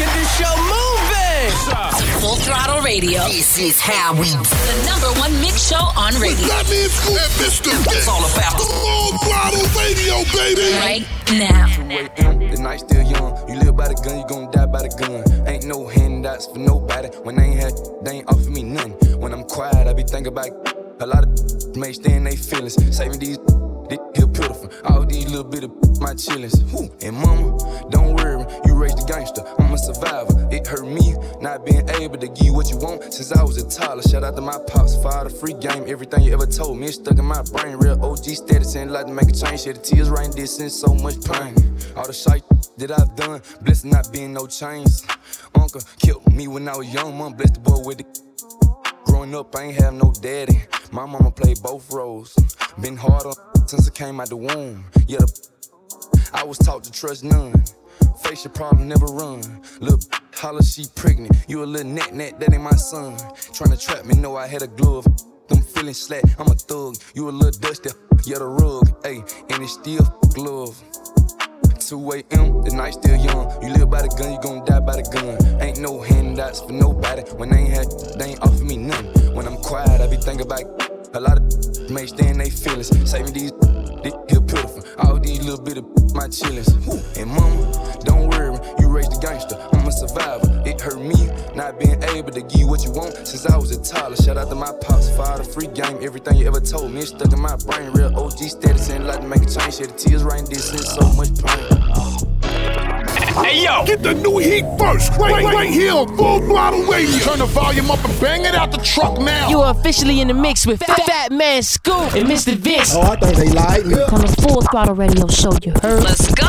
get this show moving. Full Throttle Radio. This is how we. The number one mix show on radio. That means Scoop and Mr. It's all about the Full Throttle Radio, baby. Right now. The night still young. You live by the gun, you gon' die by the gun. Ain't no handouts for nobody. When they ain't had, they ain't offer me nothing. When I'm quiet, I be thinking about a lot of may stay in they feelings. Saving these this here pitiful. All these little bit of my chillings. Whew. And mama, don't worry, you raised a gangster. I'm a survivor. It hurt me not being able to give you what you want since I was a toddler. Shout out to my pops, father, free game. Everything you ever told me is stuck in my brain. Real OG status ain't like to make a change. Shed the tears right this since so much pain. All the shit that I've done, blessed not being no chains. Uncle killed me when I was young, mom blessed the boy with the. Growing up, I ain't have no daddy. My mama played both roles. Been hard on since I came out the womb. Yeah, the, I was taught to trust none. Face your problem, never run. Look, holler, she pregnant. You a little net net, that ain't my son. Tryna trap me, know I had a glove. Them feeling slack, I'm a thug. You a little dusty, yeah, the rug. Ayy, and it's still glove. 2 a.m., the night still young. You live by the gun, you gon' die by the gun. Ain't no handouts for nobody. When they ain't had, they ain't offer me nothing. When I'm quiet, I be thinking about a lot of may stay in they feelings. Saving these, this here pitiful. All these little bit of my chillings. And mama, don't worry, you raised the gangster. I'm a survivor. It hurt me not being able to give you what you want since I was a toddler. Shout out to my pops, father, free game. Everything you ever told me stuck in my brain. Real OG status ain't like to make a change. Shed the tears right this so much pain. Hey yo, get the new heat first, right, right, right here on Full Throttle Radio. Turn the volume up and bang it out the truck now. You are officially in the mix with Fat, Fat Man Scoop and Mr. Vince. Oh, I thought they lied me. On the Full Throttle Radio show, you heard. Let's go.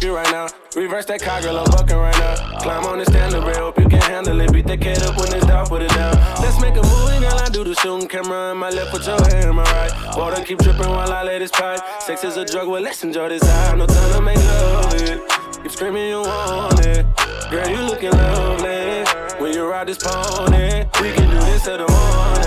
You right now. Reverse that car, girl, I'm bucking right now. Climb on the standard rail, hope you can handle it. Beat that kid up when it's down, put it down. Let's make a movie, girl. I do the shooting camera in my left, put your hand in my right. Water keep dripping while I lay this pipe. Sex is a drug, well, let's enjoy this high. No time to make love it. Keep screaming, you want it. Girl, you looking lovely. When you ride this pony, we can do this till the morning.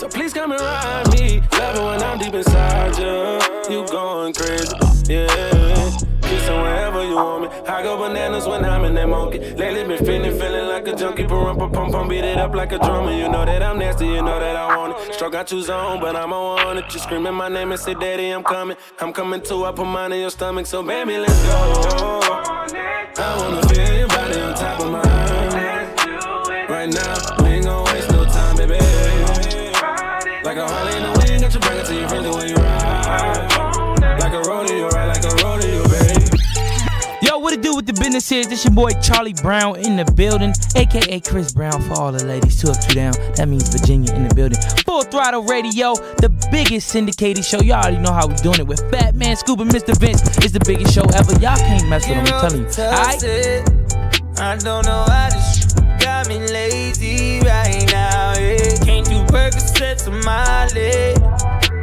So please come and ride me. Love it when I'm deep inside you. You going crazy, uh, yeah. Kissing wherever you want me. I go bananas when I'm in that monkey. Lately been feeling, feeling like a junkie. Pum, pum, pum, pum, beat it up like a drummer. You know that I'm nasty, you know that I want it. Stroke got you zone, but I'm a on it. You screaming my name and say, Daddy, I'm coming. I'm coming too. I put mine in your stomach, so baby, let's go. I wanna feel your body on top of mine. Right now, a Harley in the wind, got you bring it to your friends when you ride. Like a rodeo, right? Like a rodeo, baby. Yo, what it do with the business is? This your boy Charlie Brown in the building, aka Chris Brown for all the ladies. Two up, two down. That means Virginia in the building. Full Throttle Radio, the biggest syndicated show. Y'all already know how we doing it with Fat Man Scoop and Mr. Vince. It's the biggest show ever. Y'all can't mess with them. I'm telling you. Alright. I don't know why this got me lazy Percocets on my leg.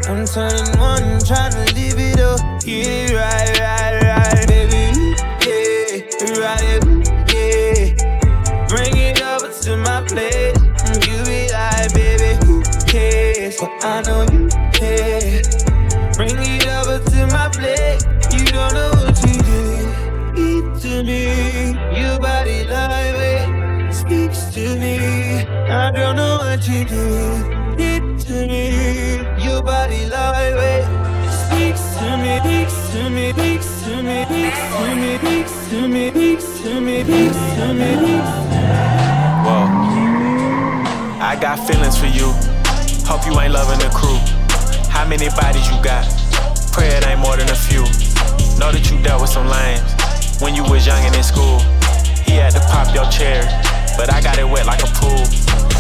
I'm turning one, trying to live it up. It right, right, right, baby. Yeah, right it, yeah. Bring it over to my plate. And you be like, baby, who cares? But I know you care. Bring it over to my plate. You don't know what you did. Eat to me. Your body like it speaks to me. I don't know what you did. Eat to me. Your body like speaks to me. Speaks to me. Speaks to me. Speaks to me. Speaks to me. Speaks to me. Speaks to me. Whoa. I got feelings for you. Hope you ain't loving the crew. How many bodies you got? Pray it ain't more than a few. Know that you dealt with some lames when you was young and in school. He had to pop your cherry, but I got it wet like a pool.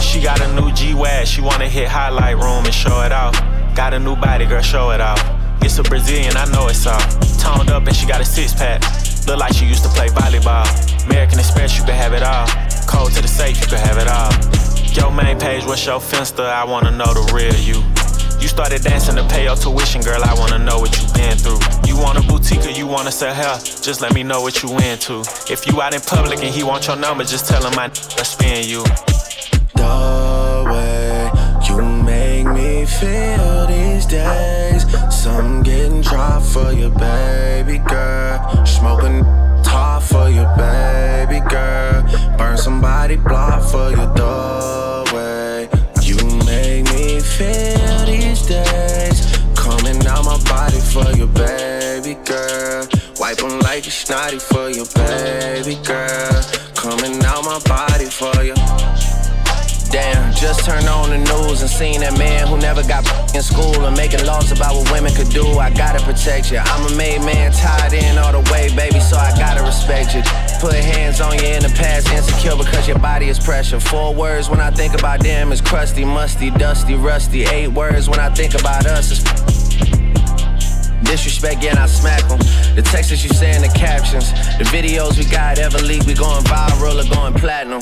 She got a new G-Wag, she wanna hit highlight room and show it off. Got a new body, girl, show it off. It's a Brazilian, I know it's all. Toned up and she got a six pack. Look like she used to play volleyball. American Express, you can have it all. Code to the safe, you can have it all. Your main page, what's your finsta? I wanna know the real you. You started dancing to pay your tuition, girl. I wanna know what you been through. You want a boutique or you wanna sell hair? Just let me know what you into. If you out in public and he want your number, just tell him I spin you. The feel these days. Some getting dry for your baby girl. Smoking tar for your baby girl. Burn somebody block for your doorway. You make me feel these days. Coming out my body for your baby girl. Wipe them like a snotty for your baby girl. Coming out my body for your. Damn, just turned on the news and seen that man who never got in school and making laws about what women could do. I gotta protect you. I'm a made man, tied in all the way, baby, so I gotta respect you. Put hands on you in the past, insecure because your body is pressure. Four words when I think about them is crusty, musty, dusty, rusty. Eight words when I think about us is Disrespect, yeah, and I smack them. The texts that you say in the captions, the videos we got ever leak, we going viral or going platinum.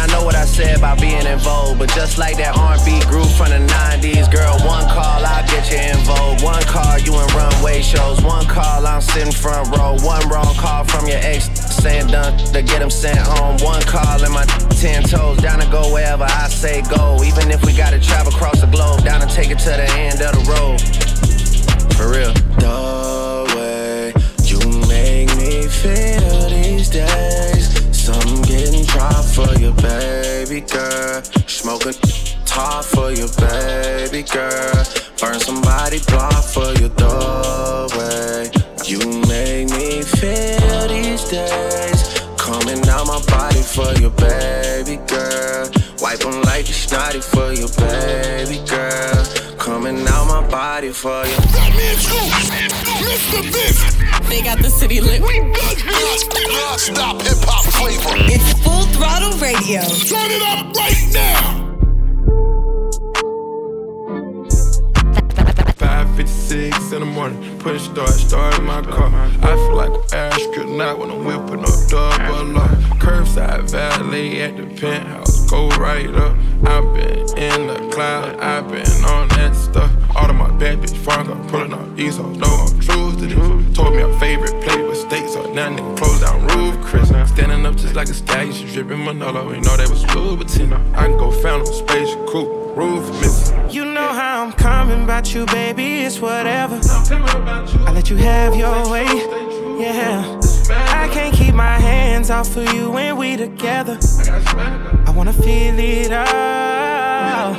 And I know what I said about being in vogue, but just like that R&B group from the 90s, girl, one call, I'll get you in vogue. One call, you in runway shows. One call, I'm sitting front row. One wrong call from your ex saying done to get him sent home. One call and my ten toes down to go wherever I say go. Even if we gotta travel across the globe, down to take it to the end of the road. For real. The way you make me feel these days. Something for your baby girl. Smoking top for your baby girl. Burn somebody block for your the way you make me feel these days. Coming out my body for your baby girl. Wipe them like you snotty for your baby girl. Coming out my body for you. That means who? Mr. Vince. They got the city lit. We good non-stop hip hop flavor. It's full throttle radio. Turn it up right now. 556 in the morning, push start, start my car. I feel like an astronaut when I'm whipping up double up. Curbside valet at the penthouse, go right up. I've been in the cloud, I've been on that stuff. All of my bad bitch front up, pulling up east, so know I'm true to this. Told me a favorite plate with steaks, so now nigga close down roof, Chris. Standing up just like a stallion, she dripping Manolo. You know they was Louboutin. I can go found them space coupe, roof missing. You know how I'm coming about you, baby, it's whatever. I let you have your way, yeah. I can't keep my hands off of you when we together. I wanna feel it all.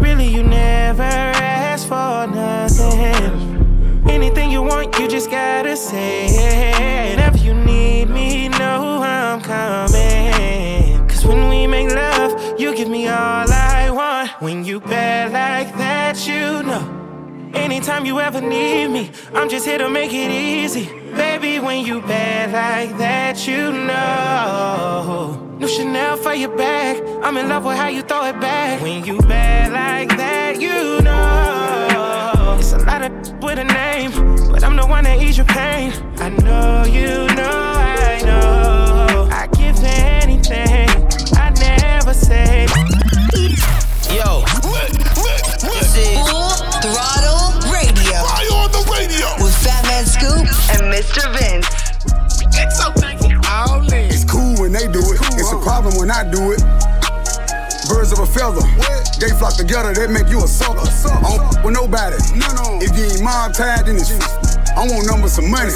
Really, you never ask for nothing. Anything you want, you just gotta say. Whenever you need me, know I'm coming. Cause when we make love, you give me all I want. When you bad like that, you know. Anytime you ever need me, I'm just here to make it easy. Baby, when you bad like that, you know. New Chanel for your bag. I'm in love with how you throw it back. When you bad like that, you know. It's a lot of with a name, but I'm the one that ease your pain. I know you know, I know. I give to anything. I never say. Yo, Lit, Mr. Vince. It's so It's cool when they do it. It's a problem when I do it. Birds of a feather. They flock together, they make you a sucker. I don't f- with nobody. If you ain't mob tied, then it's f- I want numbers some money.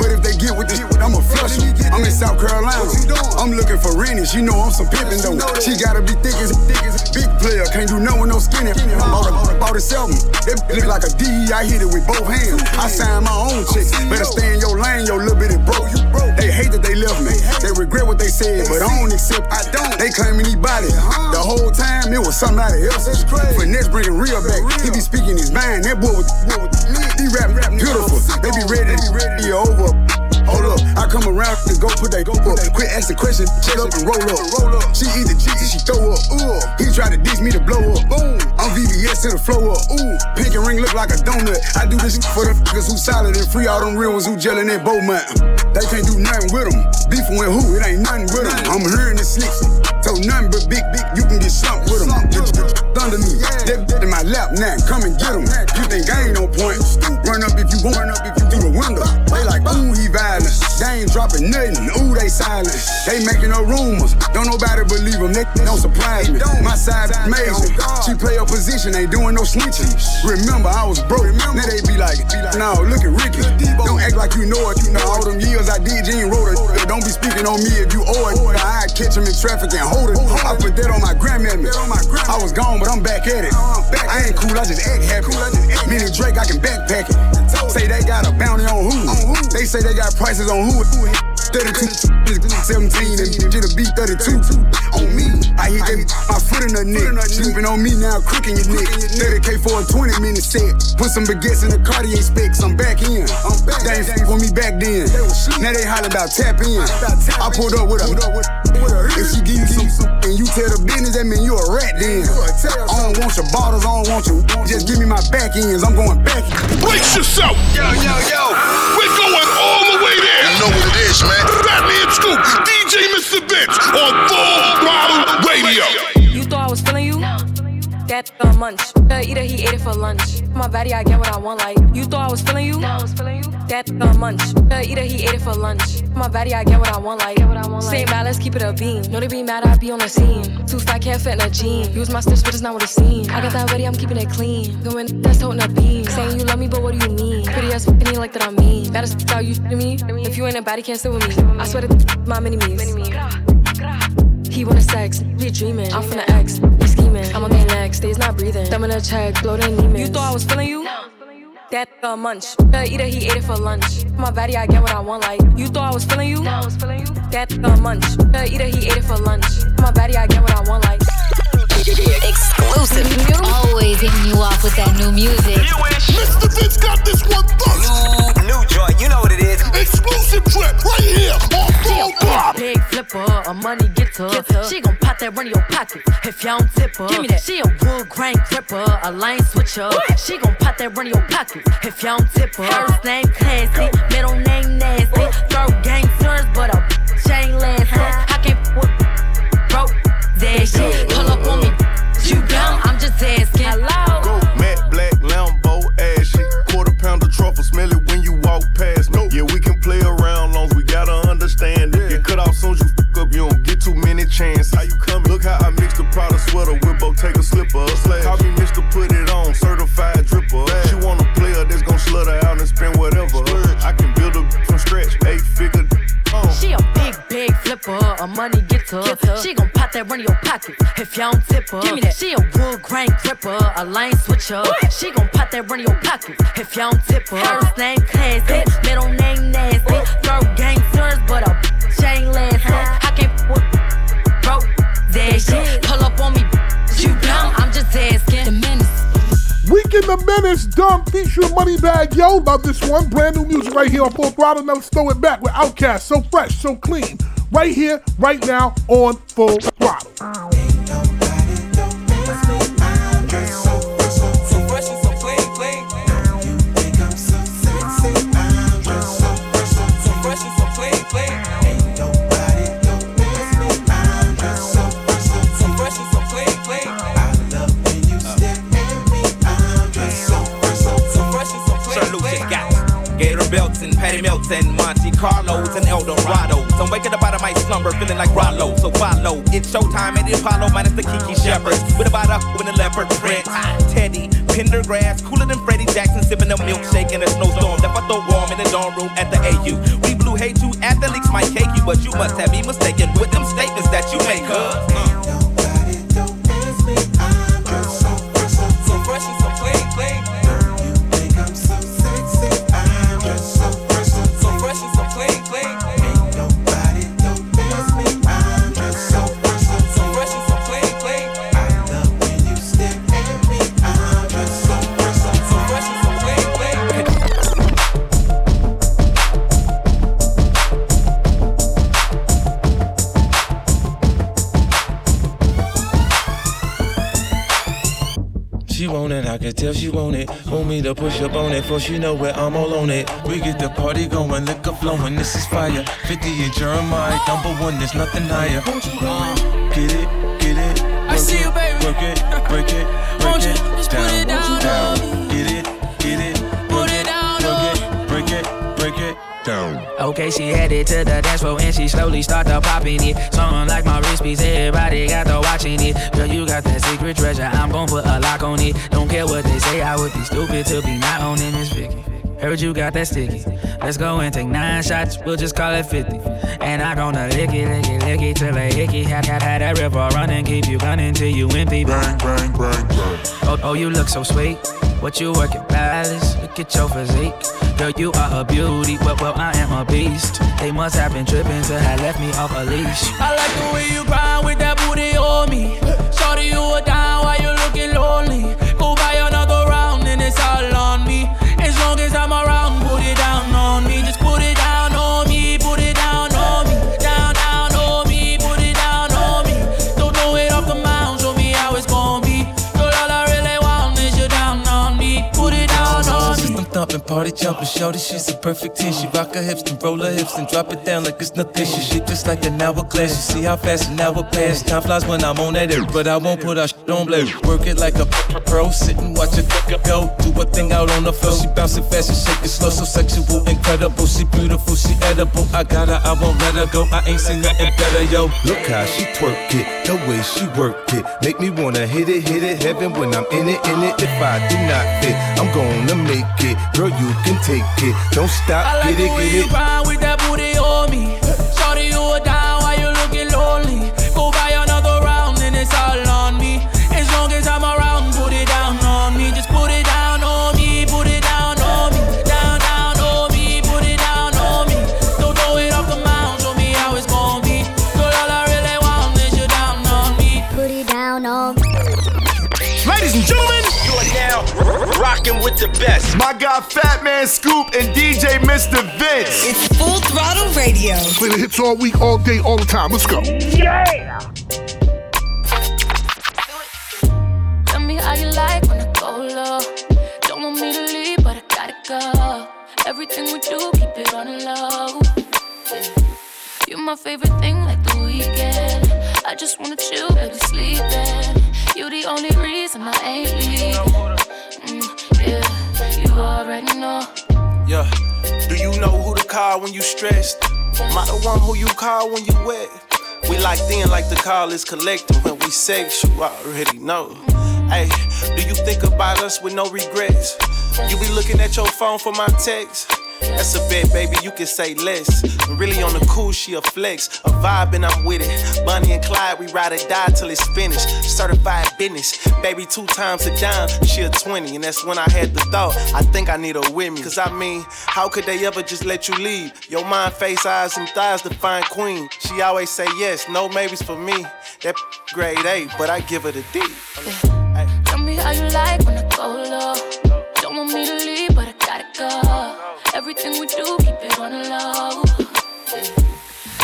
But if they get with this, I'ma flush 'em. I'm in South Carolina. I'm looking for Rennie. She know I'm some pimpin' though. She gotta be thick as thick as big player. Can't do nothing with no skinny. Bought a, bought a seven. That look like a D. I hit it with both hands. I signed my own checks. Better stay time it was somebody else. Finesse bringing real back. He be speaking his mind. That boy with the was, he rap, rap beautiful. They be ready, they be ready over. Hold up, I come around and go put that go up. Quit asking questions, shut up and roll up. Roll up. She eat the cheese, she throw up. Ooh, he try to diss me to blow up. Boom, I'm VVS to the flow up. Ooh, pink and ring look like a donut. I do this for the niggas who solid and free. All them real ones who gelling in Bow Mountain. They can't do nothing with them. Beefing with who? It ain't nothing with them. I'm hearing the slicks. So nothing but big, big. You can get slumped with them. Thunder me. That in my lap now. Come and get them. You think I ain't on point? Run up if you want. Run up if you through the window. They like, ooh, he violent. They ain't dropping nothing. Ooh, they silent. They making no rumors. Don't nobody believe them. They don't surprise me. My side amazing. She play her position, ain't doing no snitching. Remember, I was broke. Now they be like, no, look at Ricky. Don't act like you know it. You know all them years I did, you ain't wrote it. Don't be speaking on me if you owe it. I catch him in traffic and hold it. I put that on my grandmammy. I was gone, but I'm back at it. I ain't cool, I just act happy. Meaning Drake, I can backpack it. Say they got a bounty on who? They say they got prices on who? 32, 17, and shit'll be 32 on me. I hit that my foot in the neck. Sleeping on me now, crooking your neck. 30k for a 20 minute set. Put some baguettes in the Cartier specs. I'm back in. I'm back. They ain't f with me back then. Now they holler about tap in. I pulled up with a. If she give you some, and you tell the business, that mean you a rat then. I don't want your bottles, I don't want you. Just give me my back ends, I'm going back. Brace yourself! Yo, yo, yo! We're going all the way there! You know what it is, man. Fat Man Scoop, DJ Mr. Vince on Full Throttle Radio. That uh, munch. Uh, either he ate it for lunch. My body, I get what I want. Like you thought I was feeling you? No, I was feeling you. That uh, munch. Uh, either he ate it for lunch. My body, I get what I want. Like same bad, let's keep it a beam. Know they be mad, I be on the scene. Too fat, can't fit in a jean. Use my steps, but it's not what it seems. I got that ready, I'm keeping it clean. Going that's holding a beam. Saying you love me, but what do you mean? Pretty ass fucking you like that I'm mean. Baddest how you to me. If you ain't a baddie, can't sit with me. I swear to my mini me's. He wanna sex, be dreaming. I'm from the X, be scheming. I'm on their next, days not breathing. Them in a check, blow their demons. You thought I was feeling you? That uh, munch. Uh, either he ate it for lunch. My body, I get what I want. Like you thought I was feeling you? That uh, munch. Uh, either he ate it for lunch. My body, I get what I want. Like Exclusive. Always hitting you off with that new music. Mr. Vince got this one first. New, new joint, you know what it is. Exclusive trip right here on Full Throttle. Big flipper, a money getter. She gon' pop that run in your pocket if you don't tip her. Give me that. She a wood grain gripper, a lane switcher. She gon' pop that run in your pocket if you don't tip her. First name classy, middle name nasty. Throw gangsters, but a bitch ain't lasting. That run your if you don't tip her. First name classy, middle name nasty. Throw gangsters, but a bitch ain't lasting. I can't with broke that shit. Pull up on me, you dumb? I'm just asking. The menace. Weekend the Menace, Dumb featuring Moneybagg Yo. Love this one. Brand new music right here on Full Throttle. Now let's throw it back with Outkast. So fresh, so clean. Right here, right now on Full Throttle. Shepherds. With a leopard print. Teddy, Pendergrass, cooler than Freddie Jackson, sipping a milkshake in a snowstorm. Left I throw warm in the dorm room at the AU. We blew hate you, athletes might cake you, but you must have me mistaken with them statements that you make, huh? I can tell she want it. Want me to push up on it, for she know where I'm all on it. We get the party going, liquor flowing, this is fire. 50 and Jeremiah, number one, there's nothing higher. Uh, get it, get it. I see you, baby. Work it, break it, break it. just put it down on Get it, get it. Put work it down Okay, she headed to the dance floor and she slowly started popping it. Something like my wrist piece, everybody got to watching it. Girl, you got that secret treasure, I'm gon' put a lock on it. Don't care what they say, I would be stupid to be not owning this Vicky. Heard you got that sticky. Let's go and take nine shots, we'll just call it 50. And I gonna lick it, lick it, lick it till it hickey. Had, had, had that river running, keep you gunning till you empty. Bang, bang, bang, bang. Oh, oh, you look so sweet. What you working, palace? Look at your physique. Girl, you are a beauty, but well, I am a beast. They must have been tripping to have left me off a leash. I like the way you grind with that booty on me. Shorty, you are down while you looking lonely. Go buy another round and it's all on party jumping, shorty, she's a perfect 10. She rock her hips, then roll her hips, and drop it down like it's nothing. She shit just like an hourglass. You see how fast an hour pass. Time flies when I'm on that air, but I won't put our shit on blast. Work it like a pro, sit and watch it go. Do a thing out on the floor. She bouncing fast and shaking slow, so sexual, incredible. She beautiful, she edible. I got her, I won't let her go. I ain't seen nothing better, yo. Look how she twerk it, the way she work it. Make me wanna hit it, hit it, heaven when I'm in it, in it. If I do not fit, I'm gonna make it. Girl, you can take it. Don't stop, I like get it, get you it. grind with that booty on me. Rocking with the best. My guy Fat Man Scoop and DJ Mr. Vince. It's Full Throttle Radio. Play the hits all week, all day, all the time. Let's go. Yeah. Tell me how you like when I go low. Don't want me to leave, but I gotta go. Everything we do, keep it on the low. You're my favorite thing, like the weekend. I just wanna chill, baby, sleeping. You the only reason I ain't leaving. Mm, yeah, you already know. Yeah. Do you know who to call when you stressed? Am I the one who you call when you wet? We like in like the call is collecting when we sex, you already know. Hey, do you think about us with no regrets? You be looking at your phone for my text? That's a bet, baby, you can say less. I'm Really on the cool, she a flex. A vibe and I'm with it. Bonnie and Clyde, we ride or die till it's finished. Certified business. Baby, two times a dime, she a 20. And that's when I had the thought, I think I need her with me. Cause I mean, how could they ever just let you leave? Your mind, face, eyes, and thighs define queen. She always say yes, no maybes for me. That grade A, but I give her the D. Tell me how you like when I go low. Don't want me to leave, but I gotta go. Everything we do, keep it on the low.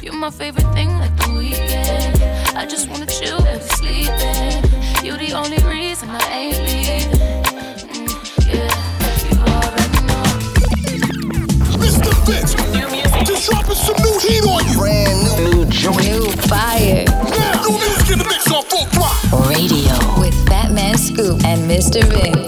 You're my favorite thing, like the weekend. I just wanna chill, baby, sleeping. You the only reason I ain't leaving. Mm, yeah, you already know. Mr. Vince, just dropping some new heat on you. Brand new, new joint. New fire. Now, new music in the mix on full throttle. Radio with Fat Man Scoop and Mr. Vince.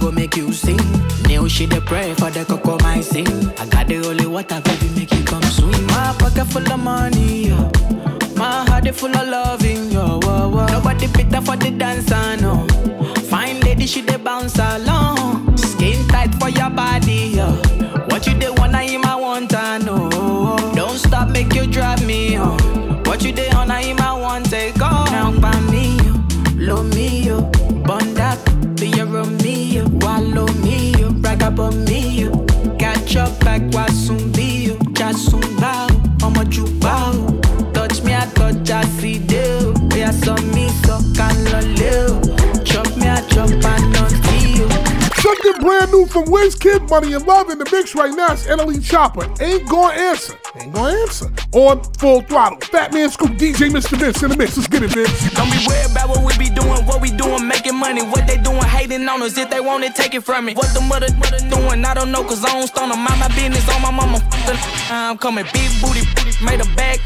Go make you sing. New shit, they pray for the cocoa, my sing. I got the holy water, baby, make you come swim. My pocket full of money. My heart is full of loving, yo. Whoa, whoa. Nobody better for the dancer, no. Fine lady, she dey bounce along. Back, feel. Something brand new from Wizkid Money and Love in the mix right now. It's NLE Choppa. Ain't gonna answer. Answer. On full throttle. Fat Man Scoop DJ Mr. Vince in the mix. Let's get it, Vince. Don't be worried about what we be doing, what we doing, making money. What they doing, hating on us. If they want it, take it from me. What the mother, mother doing, I don't know, cause I don't stone them. Mind my business on my mama. I'm coming big booty, made a bag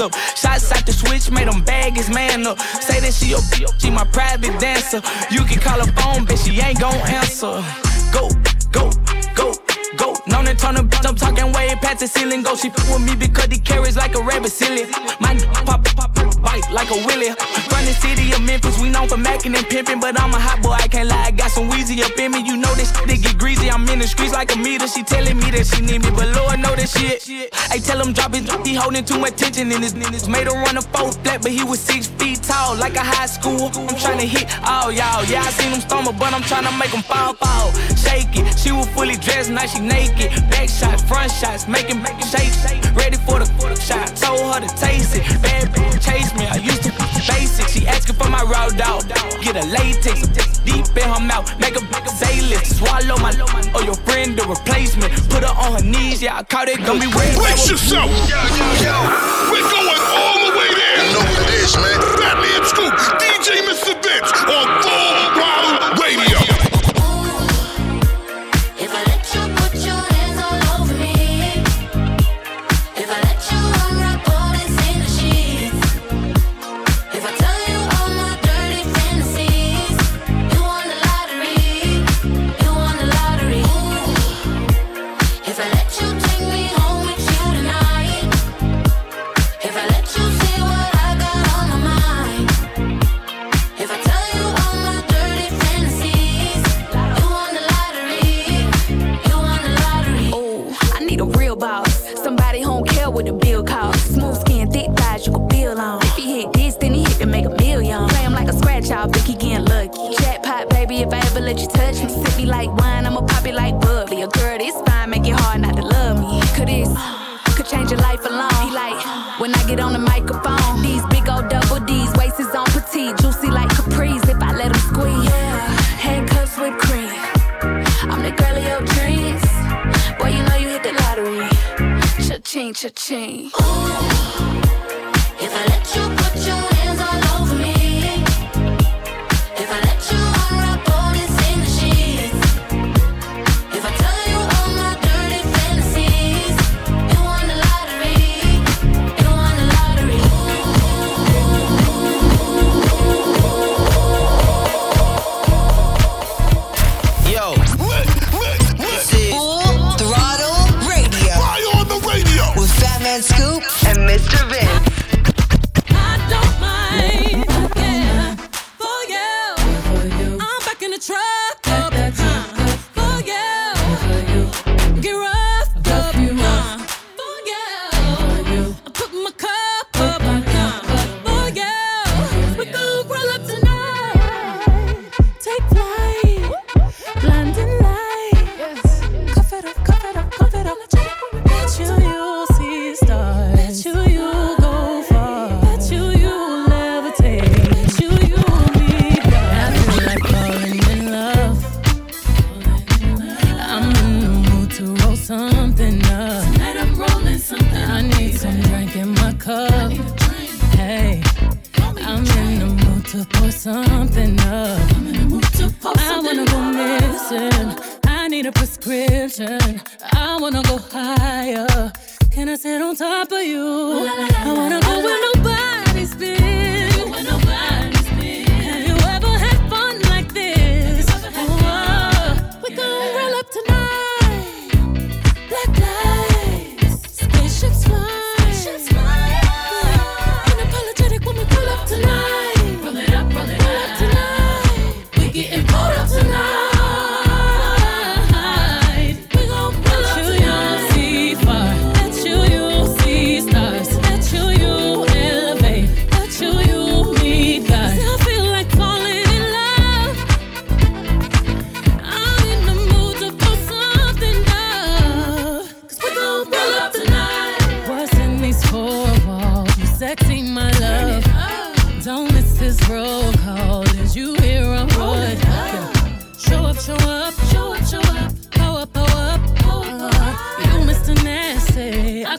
up. Shots out the switch, made them bag his man up. Say that she a she my private dancer. You can call her phone, bitch, she ain't gon' answer. Go, go. Known and turn the bitch, I'm talking way past the ceiling. Go, she f with me because he carries like a rabbit silly. My pop, pop, pop, bite like a willy. From the city of Memphis, we known for macking and pimping, but I'm a hot boy, I can't lie. I got some Weezy up in me, you know this shit get greasy. I'm in the streets like a meter. She telling me that she need me, but Lord know that shit. I tell him drop it, he holding too much tension in his niggas. Made him run a four flat, but he was six feet tall, like a high school. I'm trying to hit all y'all. Yeah, I seen him stumble, but I'm trying to make him fall, fall. Shake it. She was fully dressed, now she naked. Back shots, front shots, making, making shake. Ready for the, for the shot. Told her to taste it. Bad bitch chase me. I used to be basic. She asking for my raw dog. Get a latex, deep in her mouth. Make a, make a say. Swallow my, low or your friend the replacement. Put her on her knees. Yeah, I caught it. Gonna be waiting. Brace yourself. Yo, yo, yo. We're going all the way there. You know what it is, man. Fat Man Scoop, DJ Mr. Vince on Full Throttle Cha-ching,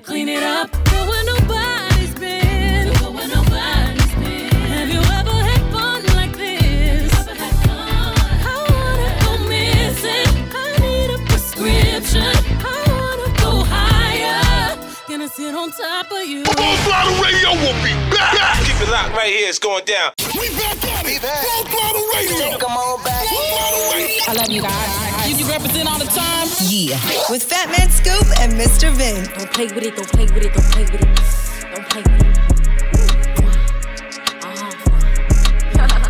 clean it up. Go where nobody's been. Go where nobody's been. Have you ever had fun like this? I wanna go missing. I need a prescription. I wanna go higher. Gonna sit on top of you. Full Throttle Radio will be back. Keep it locked right here. It's going down. We back on it. Full Throttle Radio. Come on back. Full Throttle Radio. I love you guys. You can represent all the time. Yeah. With Fat Man Scoop and Mr. Vin. Don't play with it, don't play with it, don't play with it. Don't play with it. Uh-huh.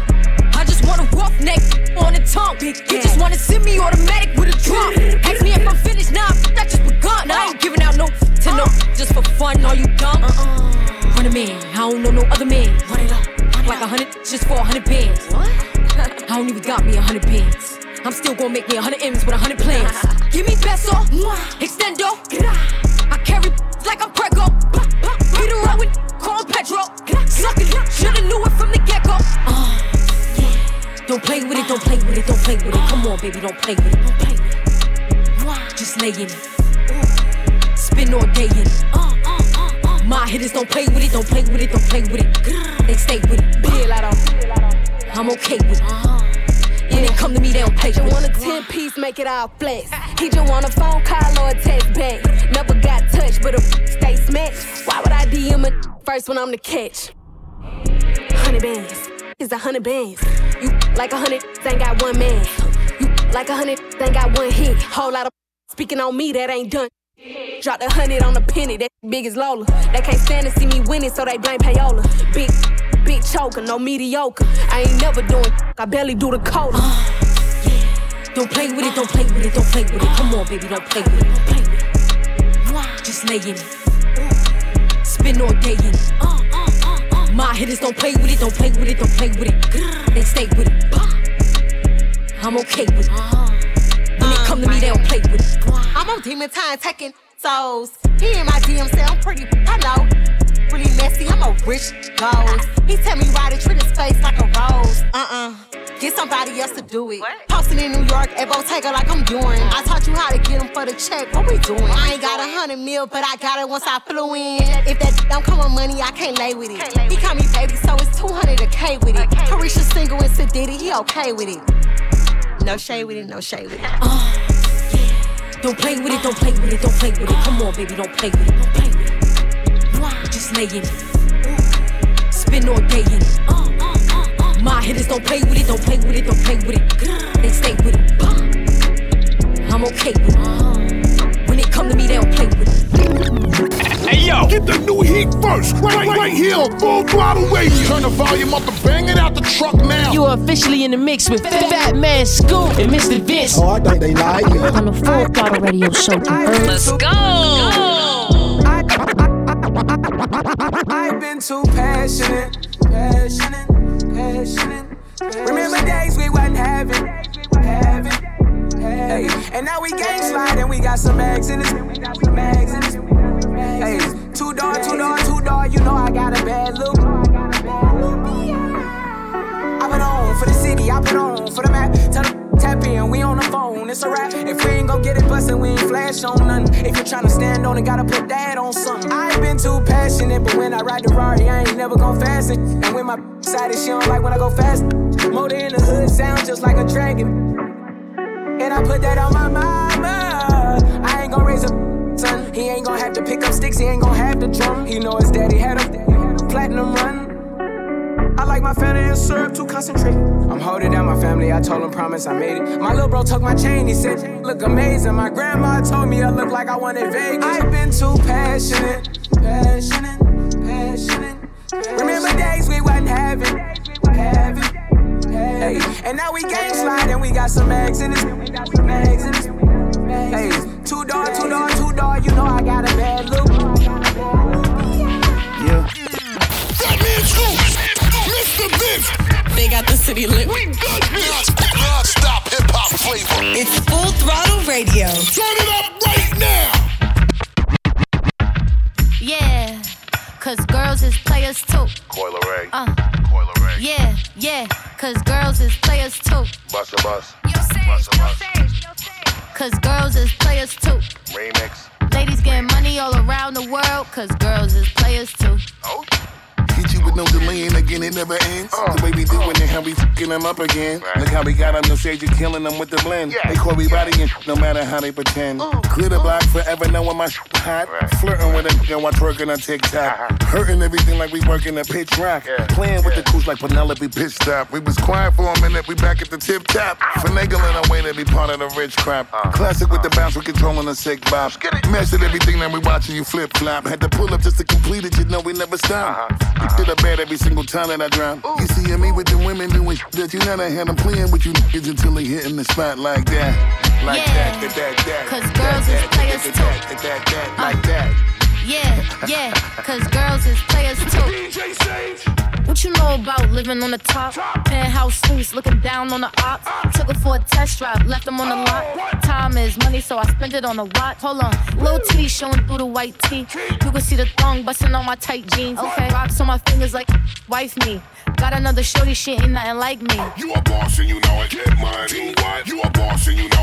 I just want a rough neck on the tongue. You just wanna send me automatic with a drum. Ask me if I'm finished, nah, that just begun. I ain't giving out no to no just for fun. Are you dumb? Hundred man, I don't know no other man. Run it up, like a hundred just for a hundred bands. I don't even got me a hundred bands. I'm still gonna make me a hundred M's with a hundred plans. Give me peso, extendo. I carry like I'm Prego. Peter Owen, call Petro. Suckin', shoulda knew it from the get go. Uh, don't play with it, don't play with it, don't play with it. Come on, baby, don't play with it. Don't play with it. Just lay in it. Spin all day in it. My hitters don't play with it, don't play with it, don't play with it. They stay with it. I'm okay with it. When they come to me, they don't play Just want a 10 piece, make it all flex. He just want a phone call or a text back. Never got touched, but a stay smashed. Why would I DM a first when I'm the catch? Hundred bands, it's a hundred bands. You like a hundred, ain't got one man. You like a hundred, ain't got one hit. Whole lot of speaking on me that ain't done. Drop the hundred on the penny, that big as Lola. They can't stand to see me winning, so they blame payola. Big, big choker, no mediocre. I ain't never doing, I barely do the cola. Uh, don't play with it, don't play with it, don't play with it. Come on, baby, don't play with it. Don't play with it. Just lay in it. Spin all day in it. Uh, uh, my hitters don't play with it, don't play with it, don't play with it. They stay with it. I'm okay with it. Uh-huh. When they come to me, they don't play with it. I'm on demon time taking souls. He in my DM say I'm pretty, I know. Really messy, I'm a rich ghost. He tell me why to treat his face like a rose. Uh-uh. Get somebody else to do it. Posting in New York at Bottega like I'm doing. I taught you how to get him for the check. What we doing? I ain't got a hundred mil, but I got it once I flew in. If that don't come with money, I can't lay with it. He call me baby, so it's 200 a K with it. Carisha single and Sid he okay with it. No shade with it, no shade with it. Uh, don't play with it, don't play with it, don't play with it. Come on, baby, don't play with it, don't play with it. Just lay in it. Spin all day in it. My hitters don't play with it, don't play with it, don't play with it. They stay with it. I'm okay with it. When they come to me, they don't play with it. Hey yo, get the new heat first, right, right, right here on Full Throttle Radio. Turn the volume up and bang it out the truck now. You are officially in the mix with Fat Man Scoop and Mr. Vince. Oh, I think they like me. On the Full Throttle Radio Show. Let's go. I've passionate, passionate, passionate. Remember days we wasn't having, having, hey. And now we gang slide and we got some mags in this. Hey, two door, two door, two door. You know I got a bad look. I put on for the city, I put on for the map. Tell them tap in, we on the phone, it's a wrap. If we ain't gon' get it bustin', we ain't flash on nothing. If you're tryna stand on it, gotta put that on something. I ain't been too passionate, but when I ride the Rari, I ain't never gon' fast it. And when my side is she don't like when I go fast. Motor in the hood sound just like a dragon. And I put that on my mama. I ain't gon' raise a son. He ain't gon' have to pick up sticks, he ain't gon' have the drum. He know his daddy had a platinum run. I like my family and syrup to concentrate. I'm holding down my family, I told him promise I made it. My little bro took my chain, he said, look amazing. My grandma told me I look like I wanted Vegas. I've been too passionate, passionate, passionate. Remember days we wasn't having, having, hey. And now we gang slide and we got some mags in this. We got some mags in this. Hey, two door, two door, two door, you know I got a bad look. Yeah. Fat Man Scoop, city lit. We got this non-stop hip hop flavor. It's Full Throttle Radio. Turn it up right now. Yeah, cause girls is players too. Coi Leray. Uh, Coi Leray. yeah, yeah, cause girls is players too. Bust a bus. Bust a bus. Cause girls is players too. Remix. Ladies getting money all around the world, cause girls is players too. Hit you with no delay and again it never ends. the way we doing it, how we fucking them up again. Look how we got on the stage and killing them with the blend. They call me body and no matter how they pretend. Clear the block forever knowing my shit hot. Flirting with a nigga while twerking on TikTok. Hurting everything like we working a pitch rock. Playing with the crews like Penelope Pitstop. We was quiet for a minute, we back at the tip top. Finagling our way to be part of the rich crap. Classic with the bounce, we controlling the sick bop. Mastered everything that we watching you flip flop. Had to pull up just to complete it, you know we never stop. You a bad every single time that I drop. You see me with the women doing shit that you never had them playing with you niggas until they hitting the spot like that. Like Yeah. that, that, that, that. Cause girls that, is players too. like uh. that. Yeah, yeah, cause girls is players too. What you know about living on the top? Penthouse suites, looking down on the ops. Took her for a test drive, left them on the oh, lot. Time is money, so I spent it on a watch. Hold on, little titty showing through the white tee. You can see the thong busting on my tight jeans. Oh. Okay, rocks on my fingers like wife me. Got another shorty, she ain't nothing like me. You a boss and you know it, get money. What? You a boss and you know it,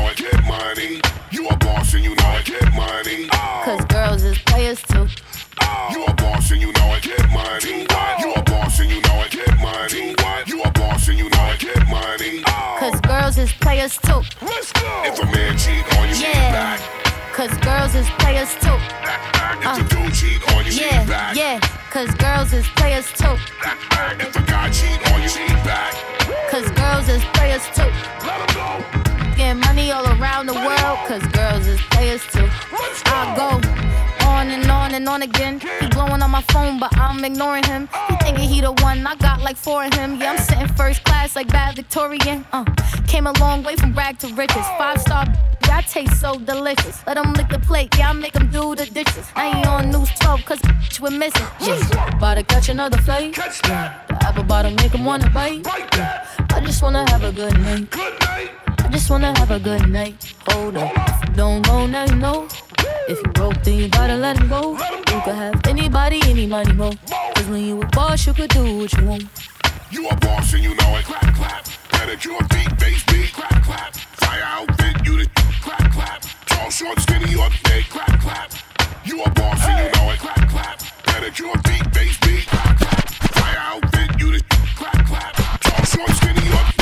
players too. Let's go. If a man cheat on you, cheat Yeah. back. Cause girls is players too. If uh. a dude cheat on you, cheat Yeah, back. yeah, cause girls is players too. If a guy cheat on you, cheat back. Cause girls is players too. Let 'em go. Getting money all around the world, cause girls is players too. I go on and on again. He blowing on my phone, but I'm ignoring him. He thinking he the one, I got like four of him. Yeah, I'm sitting first class like bad Victorian. Uh, came a long way from rag to riches. Five star, yeah, I taste so delicious. Let him lick the plate, yeah, I make him do the dishes. I ain't on news 12, cause we're missing. Yeah, about to catch another flight. Yeah, the apple bottom make him wanna bite. Yeah, I just wanna have a good night. good night. I just wanna have a good night. Hold up. Don't know, now you know. If you broke, then you gotta let him go. You could have anybody, any money, mo. Cause when you a boss, you could do what you want. You a boss and you know it, clap, clap. Pedicure, feet, bass beat, clap, clap. Fire outfit, you the clap, clap. Tall, short, skinny, or big, clap, clap. You a boss and you know it, clap, clap. Pedicure, feet, bass beat, clap, clap. Fire outfit, you the clap, clap. Tall, short, skinny, or big,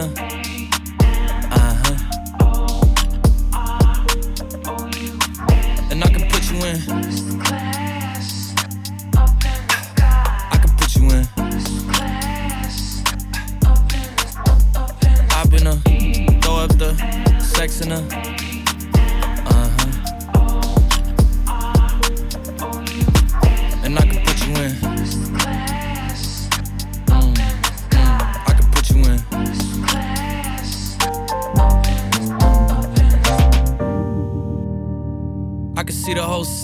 Yeah.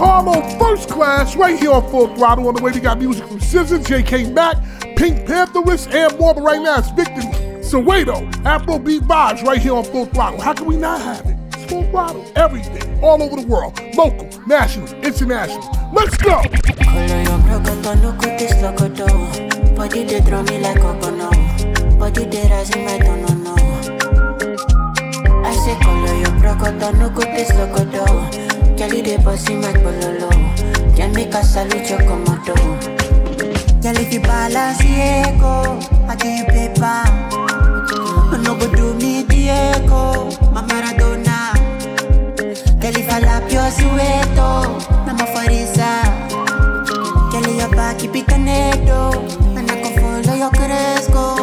Harlow, first class, right here on Full Throttle. On the way, we got music from SZA, JK Mack, PinkPantheress, and more. But right now, it's Victony Soweto, Afrobeat vibes, right here on Full Throttle. How can we not have it? It's Full Throttle, everything, all over the world, local, national, international. Let's go. Body they they rising my. I say your no cutis locoto. Kelly they bossy my bololo. Make salute your komodo. Girl, if you balance I give you paper. No go do me Diego, my Maradona. Girl, if I lap your sueto, I'm a farisa. Girl, your back, keep it canedo. And I can follow your cresco.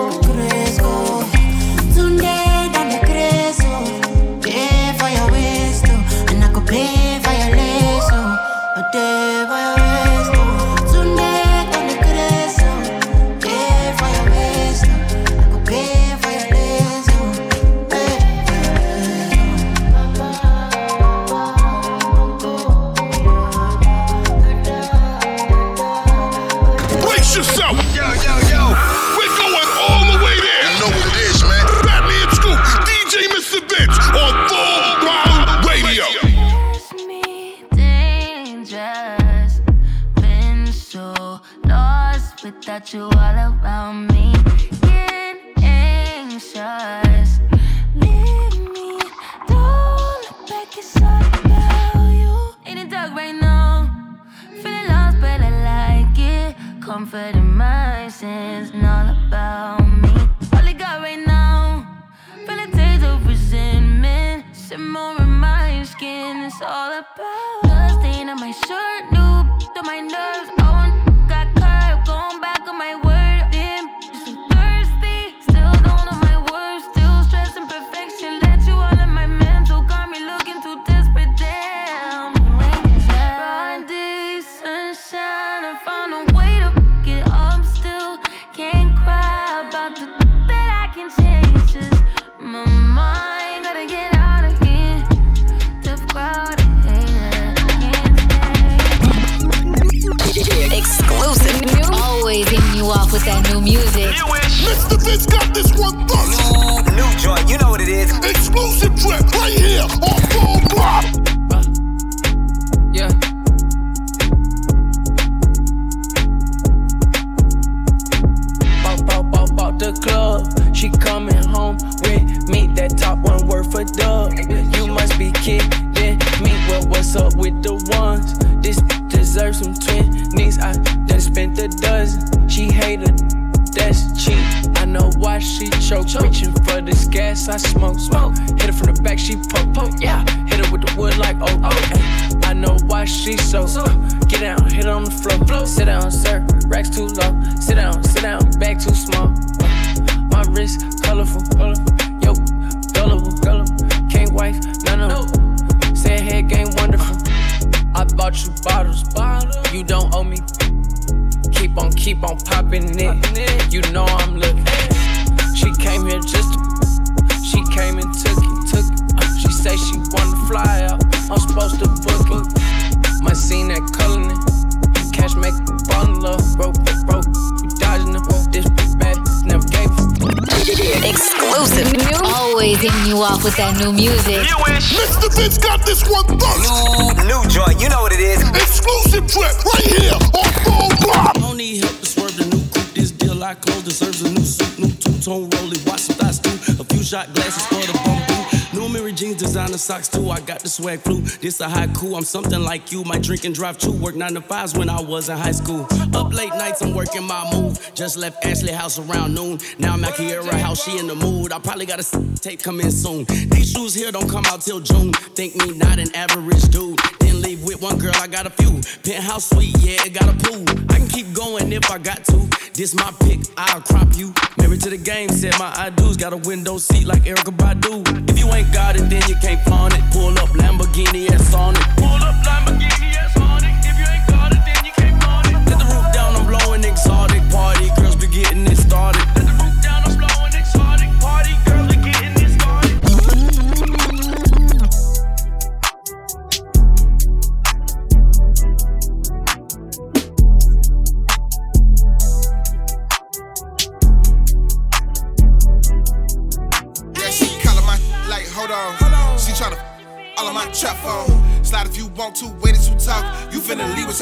Vince on Full Throttle Radio. so lost without you all around me. Getting anxious. Leave me. Don't look back, it's all you. In the dark right now. Feeling lost, but I like it. Comfort in my sins, all about resentment. Simmer in my skin, it's all about the on my shirt, new to my nerves. Vince got this one first. New joint, you know what it is. Exclusive trip right here on I smoke. Smoke. That new music. Mr. Vince got this one first. New, new joint, you know what it is. Exclusive trip right here on Full Throttle. Don't need help to swerve the new coupe. This deal I close deserves a new suit, new two tone rollie. Watch some thoughts too. A few shot glasses for the bamboo. New Mary jeans, designer socks too. I got the swag flu. This a haiku. I'm something like you. My drink and drive too. Work nine to fives when I was in high school. Up late nights, I'm working my move. Just left Ashley house around noon. Now I'm at Kiera house. She in the mood. I probably got a tape come in soon. These shoes here don't come out till June. Think me not an average dude. Didn't leave with one girl. I got a few. Penthouse suite, yeah, it got a pool. I can keep going if I got to. This my pick. I'll crop you. Married to the game. Said my I do's got a window seat like Erykah Badu. If you ain't got it, then you can't flaunt it. Pull up Lamborghini S on it. Pull up Lamborghini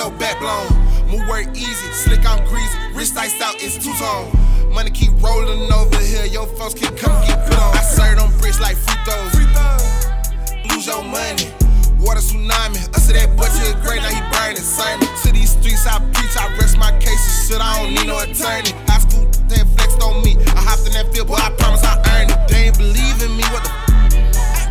with your back blown. Move work easy, slick, I'm greasy. Wrist iced out, it's two tone. Money keep rolling over here, your folks can come get put on. I serve them bricks like free throws. Lose your money. Water tsunami, us that boy the grave, now he burning. Sermon to these streets, I preach, I rest my cases. Shit, I don't need no attorney. High school, they flexed on me. I hopped in that field, boy, I promise I earned it. They ain't believe in me, what the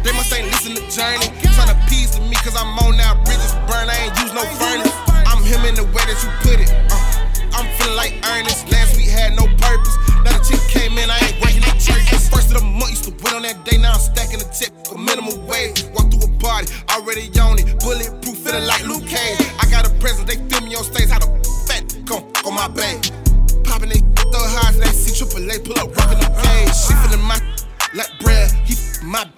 they must ain't listen to Journey. Tryna piece to me, cause I'm on now. Bridges burn, I ain't use no furnace. I'm him in the way that you put it. Uh, I'm feeling like Ernest. Last week had no purpose. Now the chick came in, I ain't working at church. First of the month, used to win on that day. Now I'm stacking the tip for minimum wage. Walk through a party, already on it. Bulletproof, feeling like Luke Cage. I got a present, they film me on stage. How the fat come on my bag. Popping they throw highs, they see triple A, pull up, rockin' the cage. She feeling my like bread. He my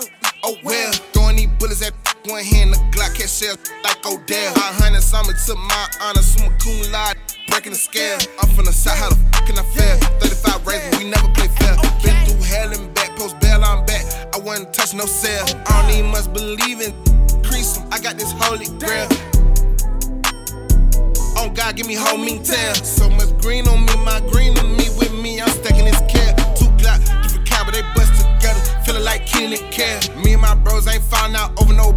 oh well. Throwing these bullets at one hand, the Glock catch shells like Odell. I hundred summer took my honor, summa cum laude, breaking the scale. I'm from the side, how the fuck can I fail? 35 raisins, we never play fair. Been through hell and back, post bail, I'm back. I wasn't touch no cell. I don't even much believe in crease. I got this holy grail. On God, give me whole mean. So much green on me, my green on me with me. I'm stacking this Feeling like Kenan and Care. Me and my bros ain't found out over no.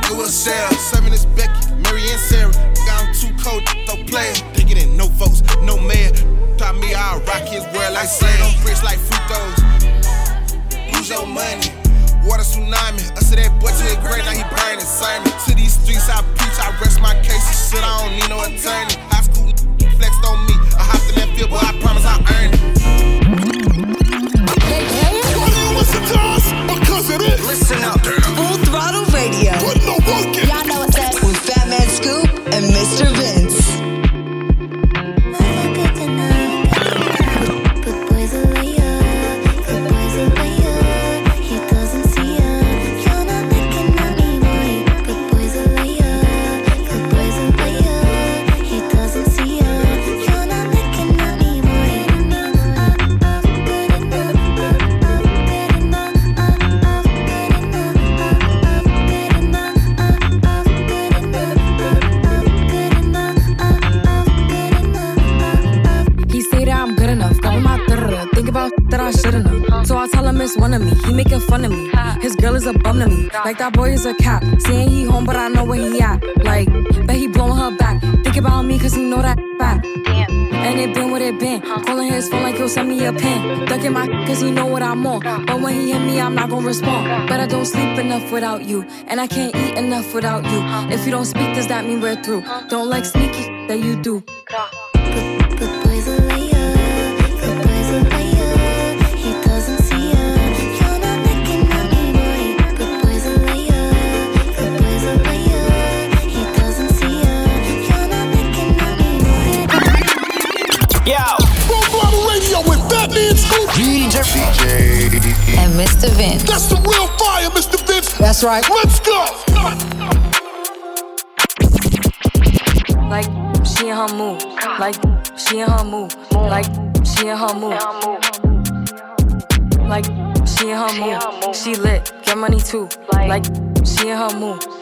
Nigga will sell. Serving this Becky, Mary and Sarah. Got I'm too cold, throw player. They get in, no votes, no mayor. Taught me to rock his world like sand on bricks like fruit throws. Lose your money. Water tsunami, us to that boy to the grave, now he burning sermon. To these streets, I preach, I rest my cases. Shit, I don't need no attorney. High school flexed on me. I hopped in that field, boy, I promise I earned it. Why do you listen to us? Because it is. Listen up. Full Throttle Radio. Put no work in. Y'all know what's up. With Fat Man Scoop and Mr. Vince. It's one of me. He making fun of me. His girl is a bum to me. Like that boy is a cap. Saying he home, but I know where he at. Like, bet he blowing her back. Think about me, cause he know that fat. And it been what it been. Calling his phone like he'll send me a pin. Ducking my cause he know what I'm on. But when he hit me, I'm not gonna respond. But I don't sleep enough without you. And I can't eat enough without you. If you don't speak, does that mean we're through? Don't like sneaky that you do. Scoop. DJ. And Mr. Vince. That's the real fire, Mr. Vince. That's right. Let's go. Like she in her move. Like she in her move. Like she in her move. Like she in her move. She lit, get money too. Like she in her move.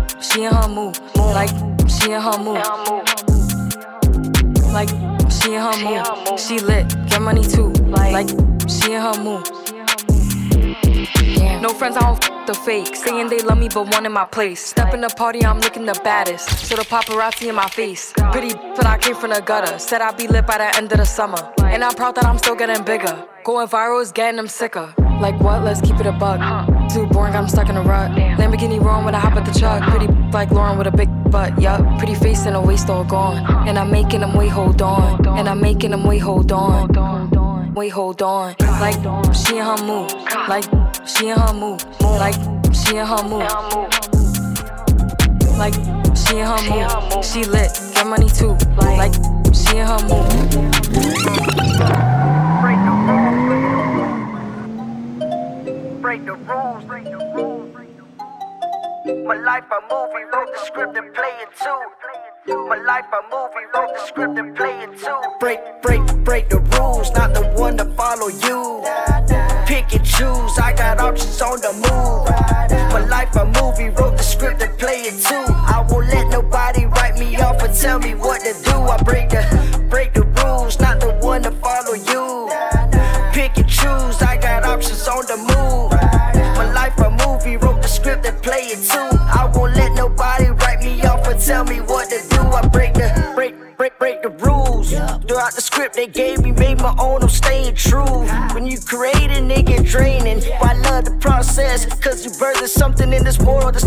she in her mood. Like, she in her mood. Like, she in her mood. She lit, get money too. Like, she in her mood. No friends, I don't f the fake. Saying they love me, but one in my place. Step in the party, I'm looking the baddest. So the paparazzi in my face. Pretty, but I came from the gutter. Said I'd be lit by the end of the summer. And I'm proud that I'm still getting bigger. Going viral is getting them sicker. Like what? Let's keep it a bug. Too boring, I'm stuck in a rut. Lamborghini wrong when I hop at the truck. Pretty like Lauren with a big butt, yup. Pretty face and a waist all gone. And I'm making them wait, hold on. And I'm making them wait, hold on. Wait, hold on. Like she in her mood. Like she in her mood. Like she in her mood. Like she in her mood. She lit, get money too. Like she in her mood. Break the rules. My life a movie, wrote the script and play it too. My life a movie, wrote the script and play it too. Break, break, break the rules, not the one to follow you. Pick and choose, I got options on the move. My life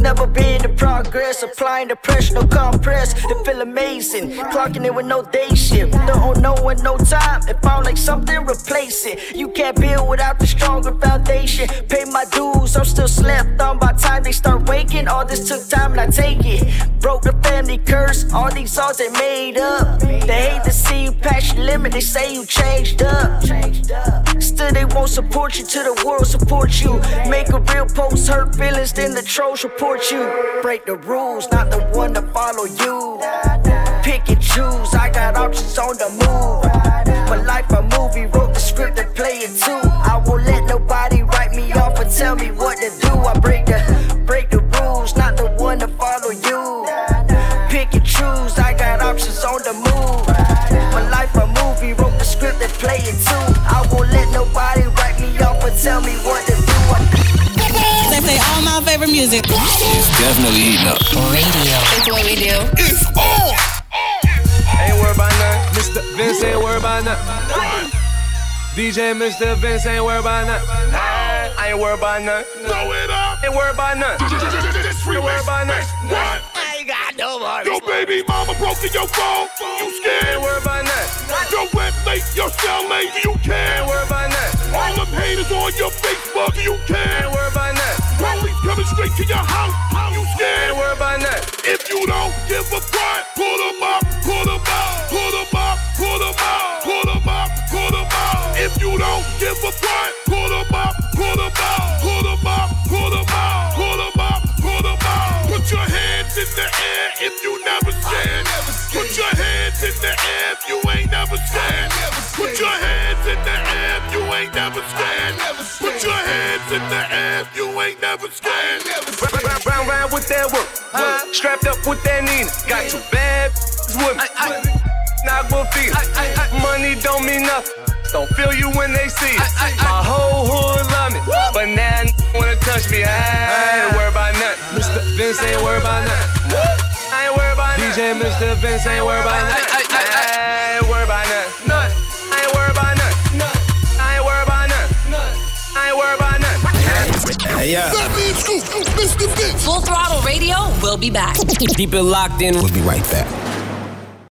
never been in progress. Applying the pressure, no compress, it feel amazing. Clocking it with no day shift, don't know when no time. It found like something, replace it. You can't build without the stronger foundation. Pay my dues, I'm still slept on by time they start waking. All this took time and I take it. Broke the family curse, all these odds they made up. They hate to see you past your limit, they say you changed up. Still, they won't support you till the world support you. Make a real post, hurt feelings, then the trolls report you. Break the rules, not the one to follow you. Pick and choose, I got options on the move. My life a movie, wrote the script and play it too. Tell me what to do. I break the break the rules, not the one to follow you. Pick and choose, I got options on the move. My life a movie, wrote the script and play it too. I won't let nobody write me off and tell me what to do. They play all my favorite music. It's definitely heating up. Radio. It's what we do. It's on. Ain't worried about nothing. Mr. Vince ain't worried about nothing. DJ Mr. Vince ain't worried about nothing. I ain't worried about nothing. Blow it up. Ain't worried about nothing. This Ain't worried remix. about nothing. What? I ain't got no money. Your baby mama broke in your phone. You scared? Ain't worried about nothing. Your web late, your cell late. You Ain't care? worried about nothing. All them haters on your Facebook. You care? Ain't worried about nothing. Police coming straight to your house. You Ain't scared? worried about nothing. If you don't give a fuck, put 'em up, put 'em up, put 'em up, put 'em up, put 'em up, put 'em up. If you don't give a fuck, put 'em up, put 'em up, put 'em up, put 'em up, put 'em up, put 'em up. Put your hands in the air if you never scared. Put your hands in the air if you ain't never scared. Put your hands in the air if you ain't never scared. Put your hands in the air if you ain't never scared. Round, round, round with that work. Strapped up with that Nina. Got two bad with me. Not good feet. Money don't mean nothing. Don't feel you when they see it. My whole hood love me. But now n- wanna touch me. I ain't worried about nothing. Mr. Vince ain't worried about nothing. I ain't worried about nothing. DJ Mr. Vince ain't worried about nothing. I ain't worried about nothing. I ain't worried about nothing. I ain't worried about nothing. I ain't worried about nothing. Hey, yeah. That Scoop, Mr. Vince. Full Throttle Radio we'll be back. Keep it locked in. We'll be right back.